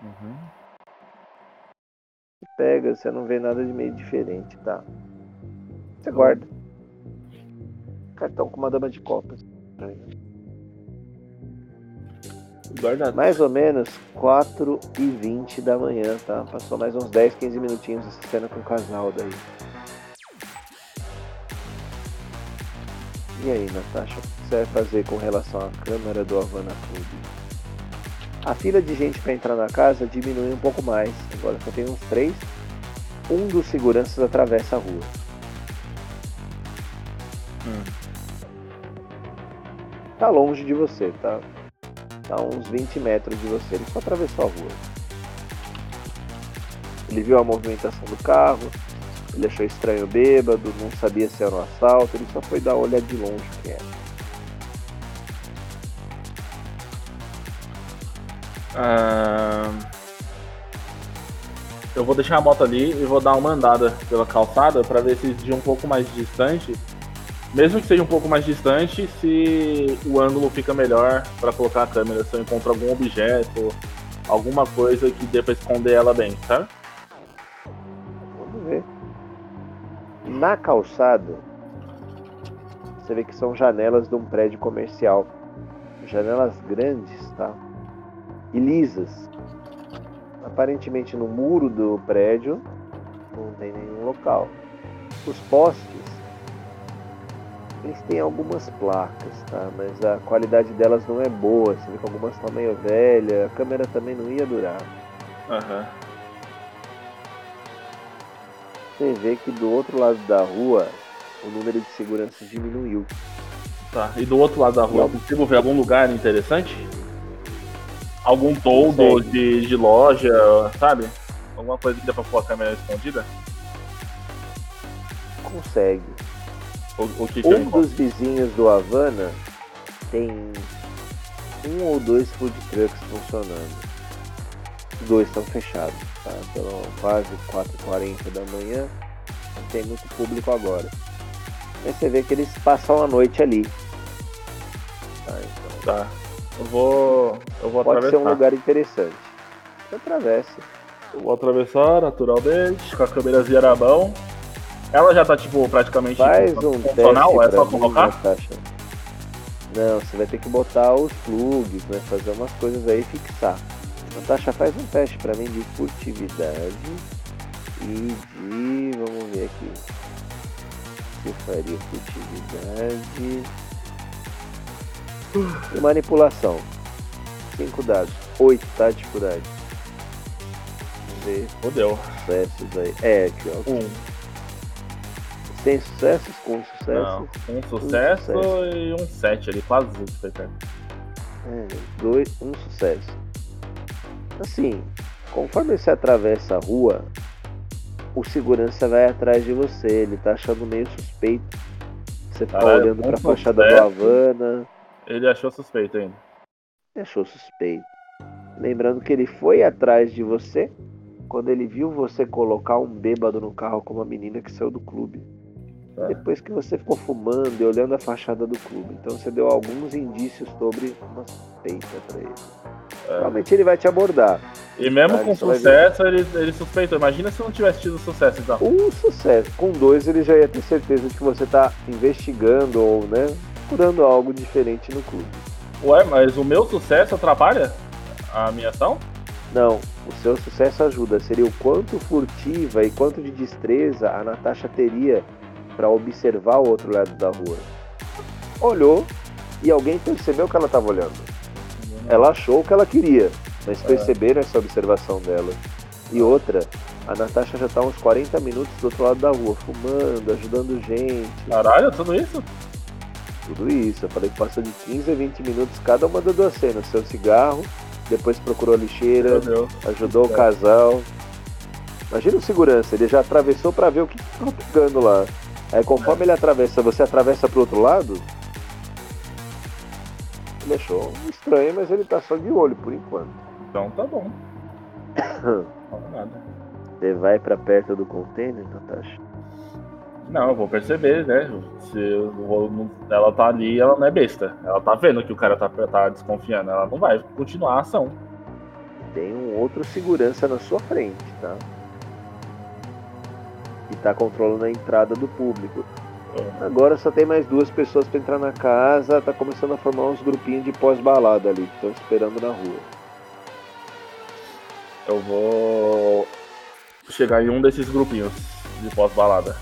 Uhum. Pega, você não vê nada de meio diferente, tá? Você guarda. Cartão com uma dama de copas. Guardado. Mais ou menos 4 e 20 da manhã, tá? Passou mais uns 10, 15 minutinhos essa cena com o casal daí. E aí, Natasha, o que você vai fazer com relação à câmera do Havana Club? A fila de gente para entrar na casa diminui um pouco mais. Agora só tem uns três. Um dos seguranças atravessa a rua. Hum. Tá longe de você, tá? Tá uns 20 metros de você. Ele só atravessou a rua. Ele viu a movimentação do carro. Ele achou estranho bêbado, não sabia se era um assalto. Ele só foi dar uma olhada de longe que era. Eu vou deixar a moto ali e vou dar uma andada pela calçada para ver se de um pouco mais distante, mesmo que seja um pouco mais distante, se o ângulo fica melhor para colocar a câmera, se eu encontro algum objeto, alguma coisa que dê para esconder ela bem, sabe? Vamos ver. Na calçada, você vê que são janelas de um prédio comercial. Janelas grandes, tá? E lisas. Aparentemente no muro do prédio não tem nenhum local. Os postes, eles têm algumas placas, tá? Mas a qualidade delas não é boa. Você vê que algumas estão meio velhas. A câmera também não ia durar. Aham. Você vê que do outro lado da rua o número de segurança diminuiu. Tá. E do outro lado da rua, eu consigo ver algum lugar interessante? Algum toldo de, de loja, sabe? Alguma coisa que dê pra pôr a câmera escondida? Consegue. O, o que, Um dos vizinhos do Havana tem um ou dois food trucks funcionando. Os dois estão fechados, tá? Pelo quase 4h40 da manhã. Não tem muito público agora. Mas você vê que eles passam a noite ali. Tá, então, Tá. Eu vou. Eu vou pode ser atravessar. um lugar interessante. Você atravessa. Eu vou atravessar naturalmente, com a câmerazinha na mão. Ela já tá, tipo, praticamente Faz tipo, um teste funcional, é só colocar? Natasha. Não, você vai ter que botar os plugs, né? Fazer umas coisas aí e fixar. Natasha, faz um teste pra mim de furtividade e de. Vamos ver aqui. Eu faria furtividade. E manipulação. 5 dados. 8, tá? Dificuldade. Vamos Fodeu. sucessos aí. É, aqui, ó. Um. Tem sucessos com sucessos. Não. Um sucesso, sucesso. e um sete ali, quase que foi perto. É, dois, um sucesso. Assim, conforme você atravessa a rua, o segurança vai atrás de você. Ele tá achando meio suspeito. Você tá Caralho, olhando um pra fachada do sucesso. Havana. Ele achou suspeito ainda. Ele achou suspeito. Lembrando que ele foi atrás de você quando ele viu você colocar um bêbado no carro com uma menina que saiu do clube. Tá. Depois que você ficou fumando e olhando a fachada do clube. Então você deu alguns indícios sobre uma suspeita pra ele. É. Realmente ele vai te abordar. E mesmo Ah, com vai sucesso, ele, ele suspeitou. Imagina se não tivesse tido sucesso então. Um sucesso. Com dois ele já ia ter certeza de que você tá investigando ou, né, procurando algo diferente no clube. Ué, mas o meu sucesso atrapalha a minha ação? Não, o seu sucesso ajuda. Seria o quanto furtiva e quanto de destreza a Natasha teria para observar o outro lado da rua. Olhou e alguém percebeu que ela estava olhando. Ela achou o que ela queria, mas perceberam essa observação dela. E outra, a Natasha já tá uns 40 minutos do outro lado da rua, fumando, ajudando gente, Caralho, tudo isso? Tudo isso. Eu falei que passou de 15 a 20 minutos cada uma das duas cenas. Seu cigarro, depois procurou a lixeira, ajudou o É. casal. Imagina o segurança, ele já atravessou pra ver o que estava pegando lá. Aí conforme ele atravessa, você atravessa pro outro lado. Ele achou estranho, mas ele tá só de olho por enquanto. Então tá bom. Não fala nada. Você vai pra perto do container, Natasha? Não, eu vou perceber, né? Se eu vou- ela tá ali, ela não é besta. Ela tá vendo que o cara tá, tá desconfiando. Ela não vai continuar a ação. Tem um outro segurança na sua frente, tá? e tá controlando a entrada do público. Agora só tem mais duas pessoas para entrar na casa, tá começando a formar uns grupinhos de pós-balada ali, que estão esperando na rua. Eu vou chegar em um desses grupinhos de pós-balada.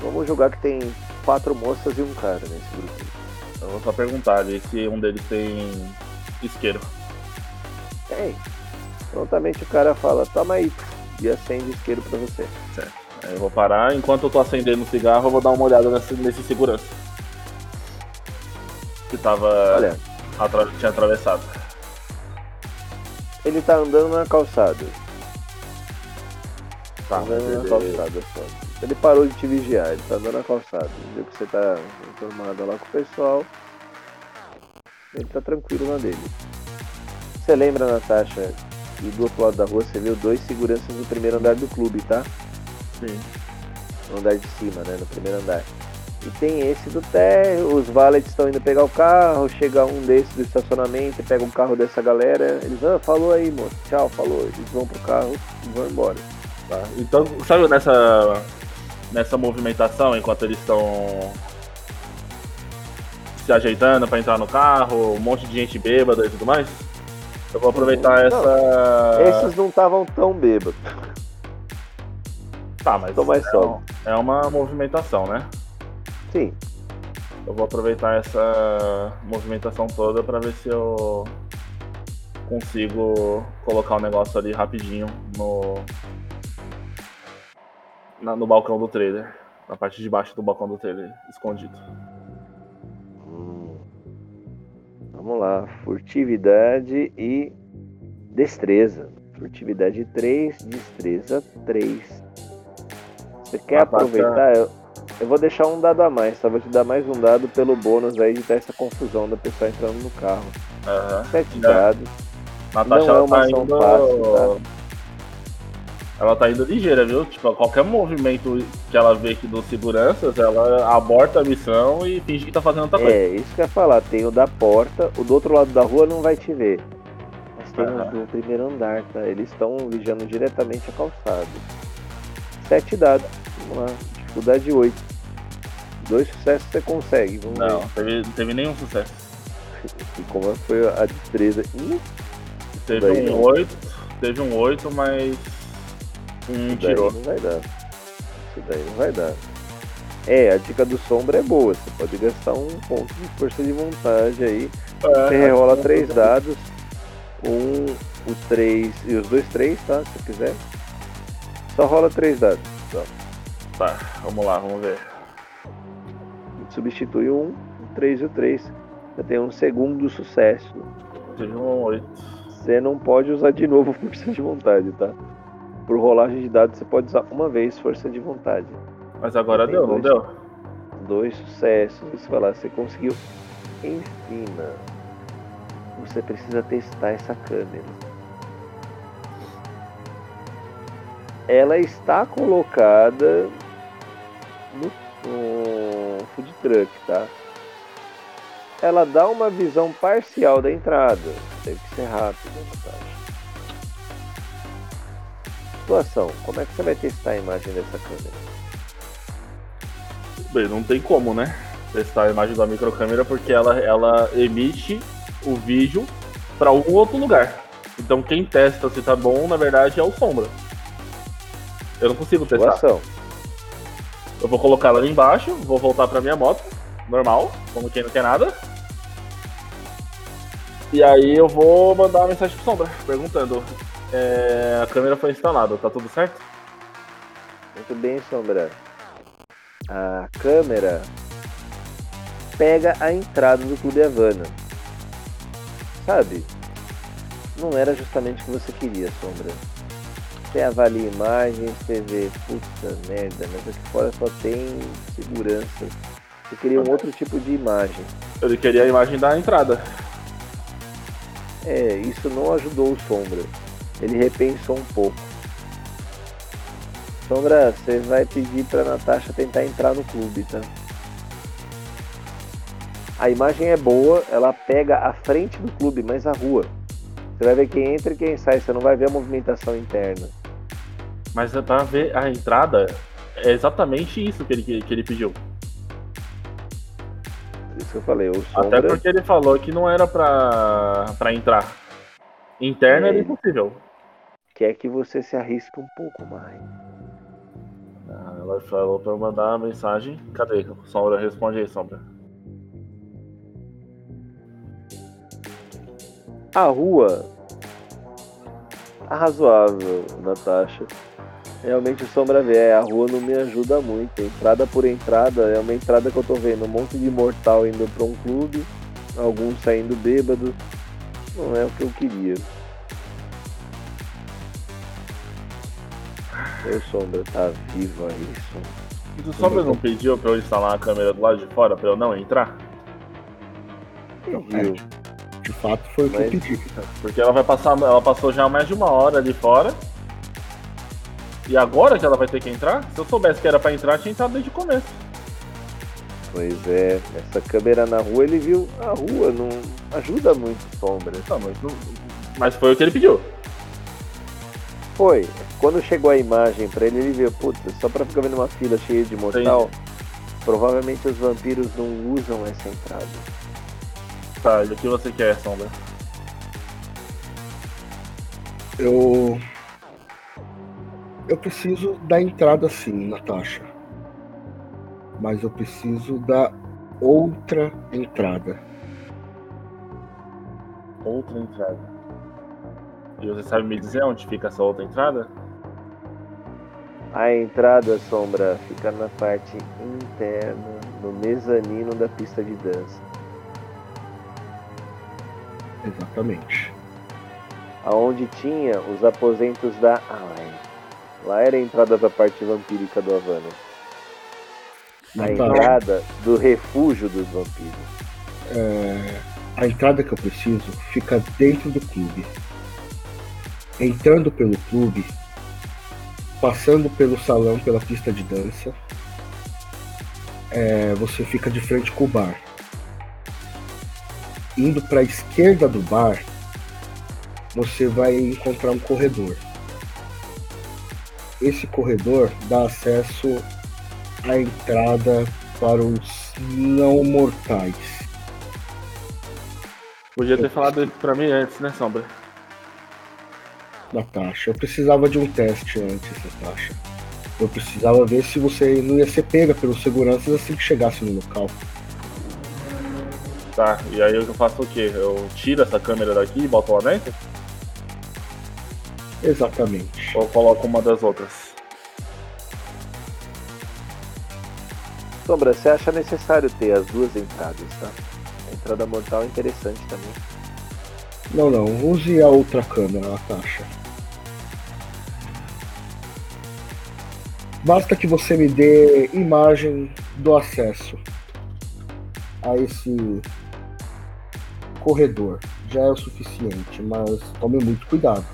Vamos jogar que tem quatro moças e um cara nesse grupinho. Eu vou só perguntar ali se um deles tem isqueiro. Tem. Prontamente o cara fala, toma aí, e acende isqueiro pra você. Certo. Aí eu vou parar, enquanto eu tô acendendo o cigarro, eu vou dar uma olhada nesse, nesse segurança. Que tava. Olha. atra- tinha atravessado. Ele tá andando na calçada. Tá, andando na calçada só. Ele parou de te vigiar, ele tá andando na calçada. Viu que você tá informado lá com o pessoal. Ele tá tranquilo na dele. Você lembra, Natasha, que do outro lado da rua você viu dois seguranças no primeiro andar do clube, tá? Sim. No andar de cima, né? No primeiro andar. E tem esse do térreo, os valets estão indo pegar o carro, chega um desses do estacionamento, pega o carro dessa galera, eles, ah, falou aí, moço, tchau, falou. Eles vão pro carro e vão embora. Tá. Então, sabe nessa, nessa movimentação, enquanto eles estão se ajeitando pra entrar no carro, um monte de gente bêbada e tudo mais? Eu vou aproveitar Não, essa. Esses não estavam tão bêbados. Tá, mas Tô mais é, um- é uma movimentação, né? Sim, Eu vou aproveitar essa movimentação toda pra ver se eu consigo colocar o negócio ali rapidinho no na- no balcão do trailer, na parte de baixo do balcão do trailer, escondido. Hum. Vamos lá, furtividade e destreza. Furtividade 3, destreza 3. Você quer tá, aproveitar? Eu, eu vou deixar um dado a mais, tá? Vou te dar mais um dado pelo bônus aí de ter essa confusão da pessoa entrando no carro. Aham. Sete É. dados. Natasha Não é ela uma tá ação indo. fácil, tá? Ela tá indo ligeira, viu? Tipo, qualquer movimento que ela vê aqui dos seguranças, ela aborta a missão e finge que tá fazendo outra coisa. É, isso que eu ia falar. Tem o da porta, o do outro lado da rua não vai te ver. Mas tem Aham. os do primeiro andar, tá? Eles estão vigiando diretamente a calçada. Sete dados. Vamos lá. Dificuldade 8. Dois sucessos você consegue. Vamos Não, teve, não teve nenhum sucesso. E como foi a destreza. Ih, Teve daí um não. 8, teve um 8, mas isso daí tirou. não vai dar. Isso daí não vai dar. É, a dica do sombra é boa. Você pode gastar um ponto de força de vontade aí. Você É, rerola três dados. Um, o três e os dois três, tá? Se quiser. Só rola três dados. Só. Tá, vamos lá, vamos ver. Substitui um, o três e o três. Você tem um segundo sucesso. Teve um 8. Você não pode usar de novo força de vontade, tá? Por rolagem de dados você pode usar uma vez força de vontade. Mas agora deu, não dois. deu? Dois sucessos. Você vai lá, você conseguiu em cima. Você precisa testar essa câmera. Ela está colocada no, no food truck, tá? Ela dá uma visão parcial da entrada. Tem que ser rápido, Natasha. Situação, como é que você vai testar a imagem dessa câmera? Bem, não tem como, né? Testar a imagem da microcâmera porque ela, ela emite o vídeo pra algum outro lugar. Então quem testa se tá bom, na verdade, é o Sombra. Eu não consigo testar. Situação. Eu vou colocar ela ali embaixo, vou voltar pra minha moto, normal, como quem não quer nada. E aí eu vou mandar uma mensagem pro Sombra, perguntando. É, a câmera foi instalada, tá tudo certo? Muito bem, Sombra. A câmera pega a entrada do Clube Havana. Sabe? Não era justamente o que você queria, Sombra. Você avalia imagens, você vê, puta merda, mas aqui fora só tem segurança. Você queria um outro tipo de imagem. Ele queria a imagem da entrada. É, isso não ajudou o Sombra. Ele repensou um pouco. Sombra, você vai pedir pra Natasha tentar entrar no clube, tá? A imagem é boa, ela pega a frente do clube, mas a rua. Você vai ver quem entra e quem sai, você não vai ver a movimentação interna. Mas é pra ver a entrada, é exatamente isso que ele, que ele pediu. Isso que eu falei, o Sombra... Até porque ele falou que não era pra, pra entrar. Interna É. era impossível. Quer que você se arrisque um pouco mais. Ah, Ela falou pra eu mandar a mensagem. Cadê? Sombra, responde aí, Sombra. A rua razoável, Natasha. Realmente Sombra vê, é, a rua não me ajuda muito. Entrada por entrada, é uma entrada que eu tô vendo. Um monte de mortal indo pra um clube, alguns saindo bêbado. Não é o que eu queria. Meu Sombra tá vivo aí, Sombra. E o Sombra não pediu pra eu instalar a câmera do lado de fora pra eu não entrar? Viu? De fato, foi o que eu pedi. Porque ela vai passar. Ela passou já mais de uma hora ali fora. E agora que ela vai ter que entrar? Se eu soubesse que era pra entrar, tinha entrado desde o começo. Pois é, essa câmera na rua ele viu a rua, não ajuda muito Sombra. Não, mas, não- mas foi o que ele pediu. Foi. Quando chegou a imagem pra ele, ele viu, putz, só pra ficar vendo uma fila cheia de mortal, provavelmente os vampiros não usam essa entrada. Tá, e o que você quer, Sombra? Eu. Eu preciso da entrada sim, Natasha. Mas eu preciso da outra entrada. Outra entrada. E você sabe me dizer onde fica essa outra entrada? A entrada, Sombra, fica na parte interna, no mezanino da pista de dança. Exatamente. Aonde tinha os aposentos da Alain. Lá era a entrada da parte vampírica do Havana. A Natasha, entrada do refúgio dos vampiros. é, a entrada que eu preciso fica dentro do clube. Entrando pelo clube, passando pelo salão, pela pista de dança, é, você fica de frente com o bar. Indo para a esquerda do bar, você vai encontrar um corredor. Esse corredor dá acesso à entrada para os não mortais. Podia ter falado pra mim antes, né, Sombra? Natasha. Eu precisava de um teste antes, Natasha. Eu precisava ver se você não ia ser pega pelos seguranças assim que chegasse no local. Tá, e aí eu faço o quê? Eu tiro essa câmera daqui e boto lá dentro? Exatamente. Ou coloco uma das outras? Sombra, você acha necessário ter as duas entradas, tá? A entrada mortal é interessante também. Não, não. Use a outra câmera, Natasha. Basta que você me dê imagem do acesso a esse corredor. Já é o suficiente, mas tome muito cuidado.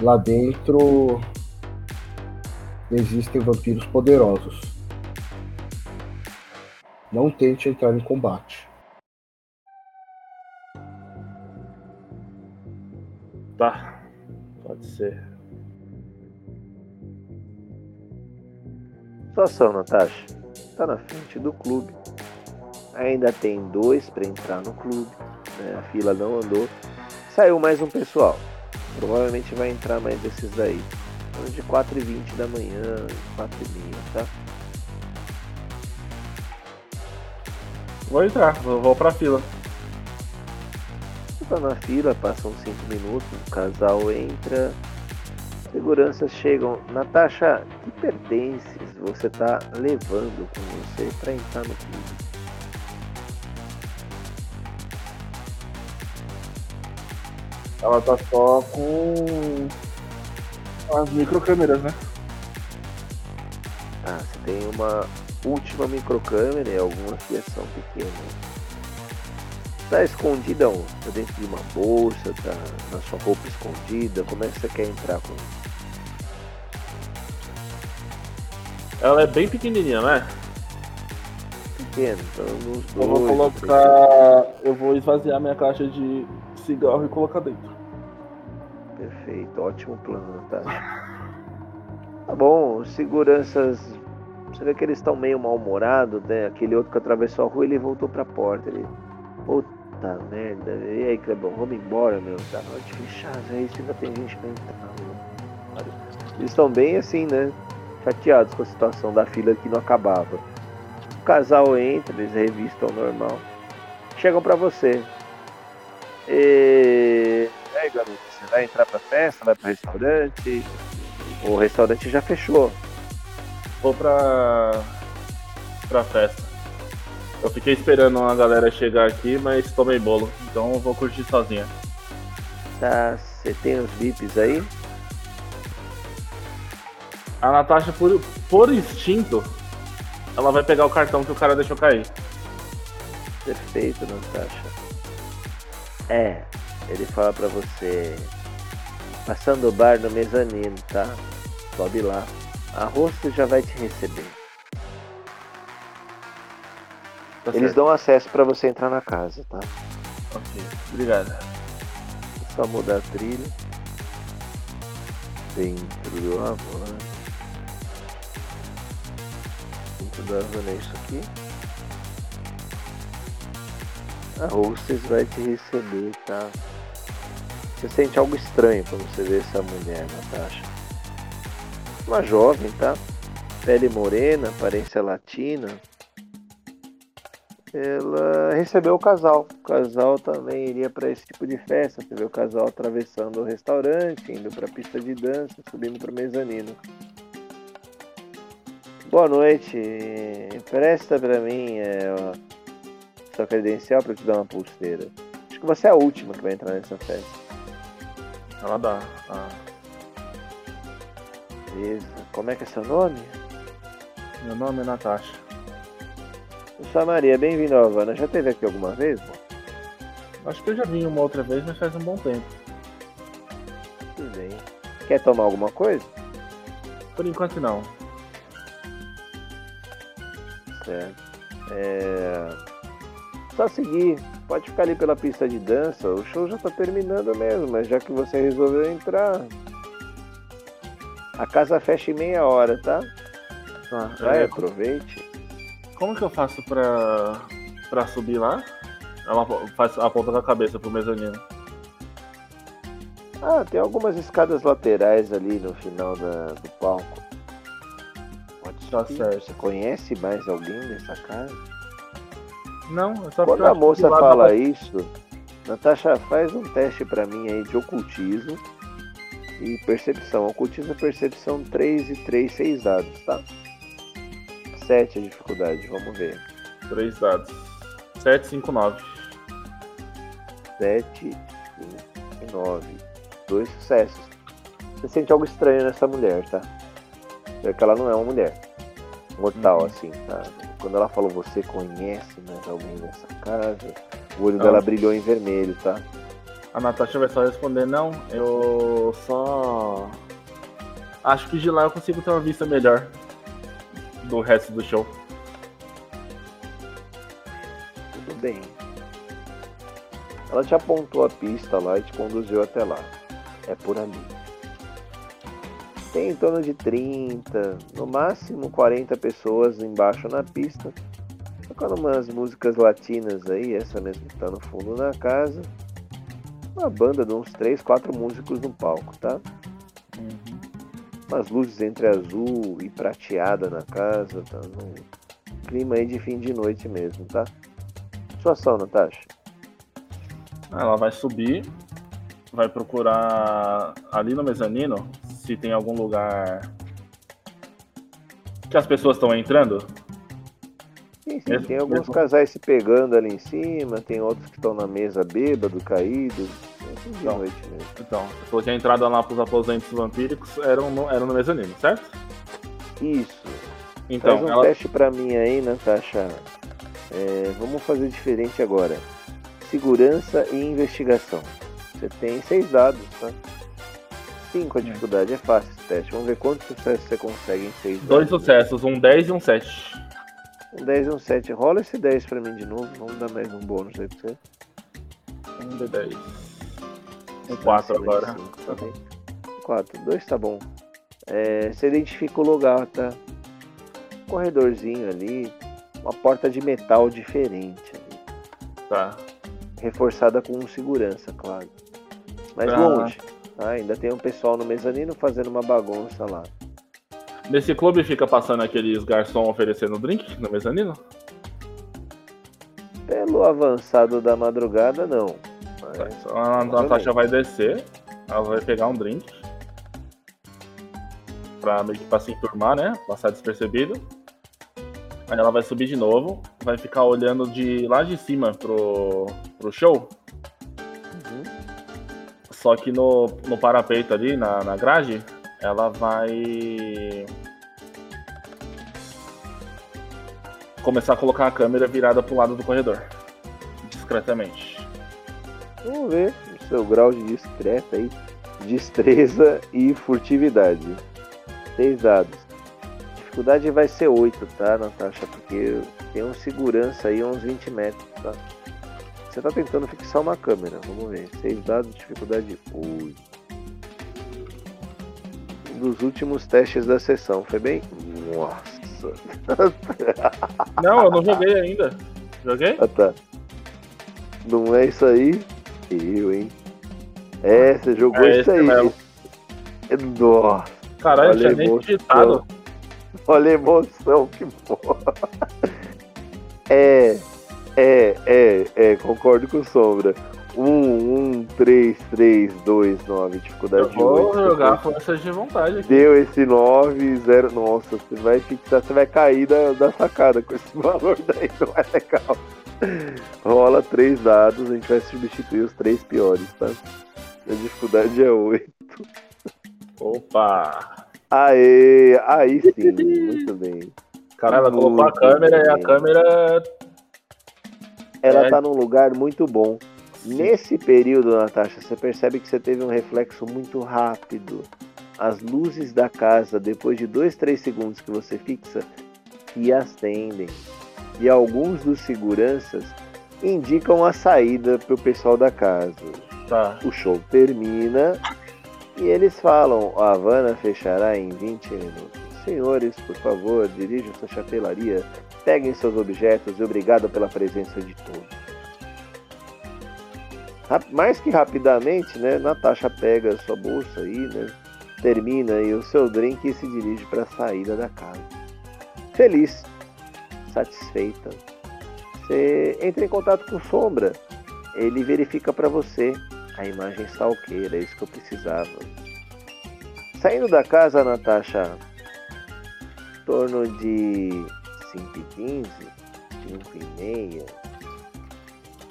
Lá dentro existem vampiros poderosos. Não tente entrar em combate. Tá, pode ser. Situação, Natasha. Tá na frente do clube. Ainda tem dois pra entrar no clube. né? A fila não andou. Saiu mais um pessoal. Provavelmente vai entrar mais desses daí. Então, De 4h20 da manhã, 4h30, tá? Vou entrar, vou, vou pra fila. Você tá na fila, passam 5 minutos, o casal entra. Seguranças chegam. Natasha, que pertences você tá levando com você pra entrar no clube? Ela tá só com as microcâmeras, né? Ah, você tem uma última microcâmera e alguma fiação pequena. Tá escondida onde? Tá dentro de uma bolsa, tá na sua roupa escondida? Como é que você quer entrar com Ela é bem pequenininha, né? pequeno? Então dois. Eu vou colocar. Eu vou esvaziar minha caixa de cigarro e colocar dentro. Perfeito, ótimo plano, tá? Tá bom, os seguranças. Você vê que eles estão meio mal-humorados, né? Aquele outro que atravessou a rua, ele voltou pra porta. Ele. Puta merda. E aí, Clebão, vamos embora, meu. Tá na hora de fechar, aí ainda tem gente pra entrar, meu. Eles estão bem assim, né? Chateados com a situação da fila que não acabava. O casal entra, eles revistam normal. Chegam pra você. E. E aí, garoto, você vai entrar pra festa? Vai pro restaurante? O restaurante já fechou. Vou pra. pra festa. Eu fiquei esperando a galera chegar aqui, mas tomei bolo. Então eu vou curtir sozinha. Tá, você tem os VIPs aí? A Natasha, por, por instinto, ela vai pegar o cartão que o cara deixou cair. Perfeito, Natasha. É, ele fala pra você. Passando o bar no mezanino, tá? Sobe lá. A hostess já vai te receber. Tá Eles certo. dão acesso pra você entrar na casa, tá? Ok, obrigado. Só mudar a trilha. Dentro do Havana. Dentro do Havana é isso aqui. A hostess vai te receber, tá? Você sente algo estranho quando você vê essa mulher, Natasha. Uma jovem, tá? Pele morena, aparência latina. Ela recebeu o casal. O casal também iria para esse tipo de festa. Você vê o casal atravessando o restaurante, indo para a pista de dança, subindo para o mezanino. Boa noite. Empresta para mim é, sua credencial para te dar uma pulseira. Acho que você é a última que vai entrar nessa festa. Ela dá. Ah, Beleza. Como é que é seu nome? meu nome é Natasha. Eu sou a Maria. Bem-vindo ao Havana. Já teve aqui alguma vez? Bom, Acho que eu já vim uma outra vez, mas faz um bom tempo. tudo bem. Quer tomar alguma coisa? Por enquanto não. Certo. É... Só seguir. Pode ficar ali pela pista de dança. O show já tá terminando mesmo, mas já que você resolveu entrar. A casa fecha em meia hora, tá? Tá, Vai, é, aproveite. como que eu faço pra, pra subir lá? Ela faz a ponta da cabeça pro mezanino. Ah, tem algumas escadas laterais ali no final da- do palco. Tá certo. Você conhece mais alguém dessa casa? Não, é só Quando eu a moça fala dá isso, Natasha, faz um teste pra mim aí de ocultismo e percepção. Ocultismo é percepção 3 e 3, 6 dados, tá? 7 a dificuldade, vamos ver. pra Três dados. 7, 5, 9. 7, 5 e 9. Dois sucessos. Você sente algo estranho nessa mulher, tá? É que ela não é uma mulher. Mortal, Uhum. assim, tá? Quando ela falou você conhece mais alguém nessa casa, o olho Não. dela brilhou em vermelho, tá? A Natasha vai só responder, não, eu só. Acho que de lá eu consigo ter uma vista melhor do resto do show. Tudo bem. Ela te apontou a pista lá e te conduziu até lá. É por ali. Tem em torno de 30, no máximo 40 pessoas embaixo na pista. Tocando umas músicas latinas aí, essa mesmo que tá no fundo na casa. Uma banda de uns 3, 4 músicos no palco, tá? Umas luzes entre azul e prateada na casa, tá? Num clima aí de fim de noite mesmo, tá? Sua ação, Natasha. Ela vai subir, vai procurar ali no mezanino se tem algum lugar que as pessoas estão entrando. Sim, sim, Mesmo- tem alguns mesmo- casais se pegando ali em cima, tem outros que estão na mesa bêbado, caído. Fim de Não. noite mesmo. Então, você falou que a entrada lá para os aposentos vampíricos eram no, era no mezanino, certo? Isso. Então, Faz um ela, teste pra mim aí, Natasha. É, vamos fazer diferente agora. Segurança e investigação. Você tem seis dados, tá? Cinco a Hum. dificuldade, é fácil esse teste. Vamos ver quantos sucessos você consegue em seis dois dados. sucessos, um 10 e um 7. Um 10 e um 7. Rola esse 10 pra mim de novo. Vamos dar mais um bônus aí pra você. Um de 10. Um 4 agora. 4. 2 tá bom. É, você identifica o lugar, tá? corredorzinho ali, uma porta de metal diferente ali. Tá. Reforçada com segurança, claro. Mas Ah. longe. Tá? Ainda tem um pessoal no mezanino fazendo uma bagunça lá. Nesse clube fica passando aqueles garçom oferecendo drink no mezanino? Pelo avançado da madrugada, não. Mas, Tá, então a Natasha vai descer, ela vai pegar um drink. Pra meio que pra se enturmar, né? Passar despercebido. Aí ela vai subir de novo, vai ficar olhando de lá de cima pro, pro show. Só que no, no parapeito ali, na, na grade, ela vai. Começar a colocar a câmera virada pro lado do corredor. Discretamente. Vamos ver o seu grau de discreta aí. Destreza e furtividade. Seis dados. Dificuldade vai ser 8, tá, Natasha? Porque tem um segurança aí a uns 20 metros, tá? Você tá tentando fixar uma câmera, vamos ver. 6 dados, dificuldade 8. Um dos últimos testes da sessão, foi bem? Nossa. Não, eu não joguei ainda. Joguei? Ah, tá. Não é isso aí? Eu, hein? É, você jogou É isso aí. mesmo. Nossa, Caralho, Olha tinha nem digitado. olha a emoção que porra. É, é, é, é, concordo com o Sombra. 1, 1, 3, 3, 2, 9, dificuldade vou 8. jogar força de vontade aqui. Deu esse 9, 0. Nossa, você vai fixar, você vai cair da, da sacada com esse valor daí, não é legal. Rola três dados, a gente vai substituir os três piores, tá? A dificuldade é 8. Opa! Aê, aí sim, muito bem. Cara, ela colocou a câmera e a bem. câmera. Ela tá num lugar muito bom. Nesse período, Natasha, você percebe que você teve um reflexo muito rápido. As luzes da casa, depois de 2, 3 segundos que você fixa, se acendem. E alguns dos seguranças indicam a saída para o pessoal da casa. Tá. O show termina e eles falam: a Havana fechará em 20 minutos. Senhores, por favor, dirijam sua chapelaria, peguem seus objetos e obrigado pela presença de todos. Mais que rapidamente, né? Natasha pega sua bolsa aí, né? Termina aí o seu drink e se dirige para a saída da casa. Feliz, satisfeita. Você entra em contato com Sombra. Ele verifica para você a imagem stalker, é isso que eu precisava. Saindo da casa, Natasha, em torno de 5h15, 5h30,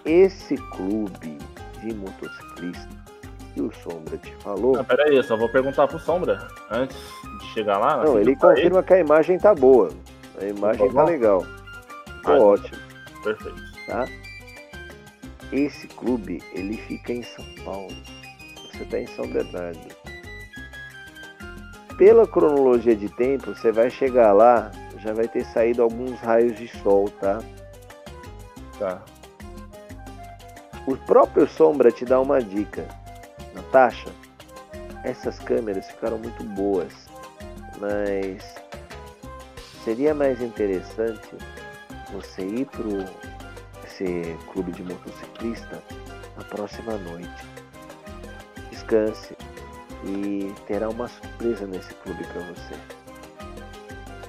esse clube de motociclista que o Sombra te falou, Não, pera aí, eu só vou perguntar pro Sombra antes de chegar lá. não, ele confirma que a imagem tá boa. A imagem Tá tá legal. Tá Ah, ótimo. Perfeito. tá? Esse clube, ele fica em São Paulo. Você está em São Bernardo. Pela cronologia de tempo, você vai chegar lá, já vai ter saído alguns raios de sol, tá? Tá. O próprio Sombra te dá uma dica. Natasha, essas câmeras ficaram muito boas, mas seria mais interessante você ir pro esse clube de motociclista na próxima noite. Descanse e terá uma surpresa nesse clube para você.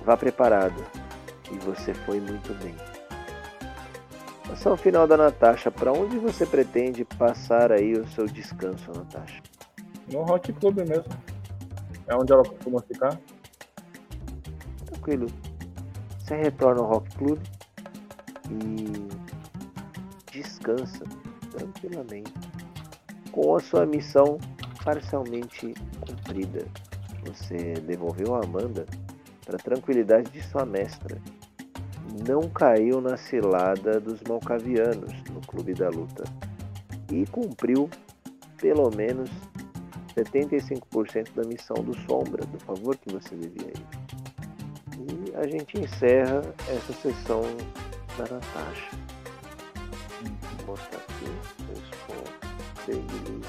Vá preparado e você foi muito bem. Passar o final da Natasha. Para onde você pretende passar aí o seu descanso, Natasha? No Rock Club mesmo. É onde ela costuma ficar. Tranquilo. Você retorna ao Rock Club e descansa tranquilamente com a sua missão parcialmente cumprida. Você devolveu a Amanda para tranquilidade de sua mestra. Não caiu na cilada dos malcavianos no Clube da Luta e cumpriu pelo menos 75% da missão do Sombra, do favor que você devia a ele. E a gente encerra essa sessão da Natasha. Vou mostrar aqui pontos. Beleza.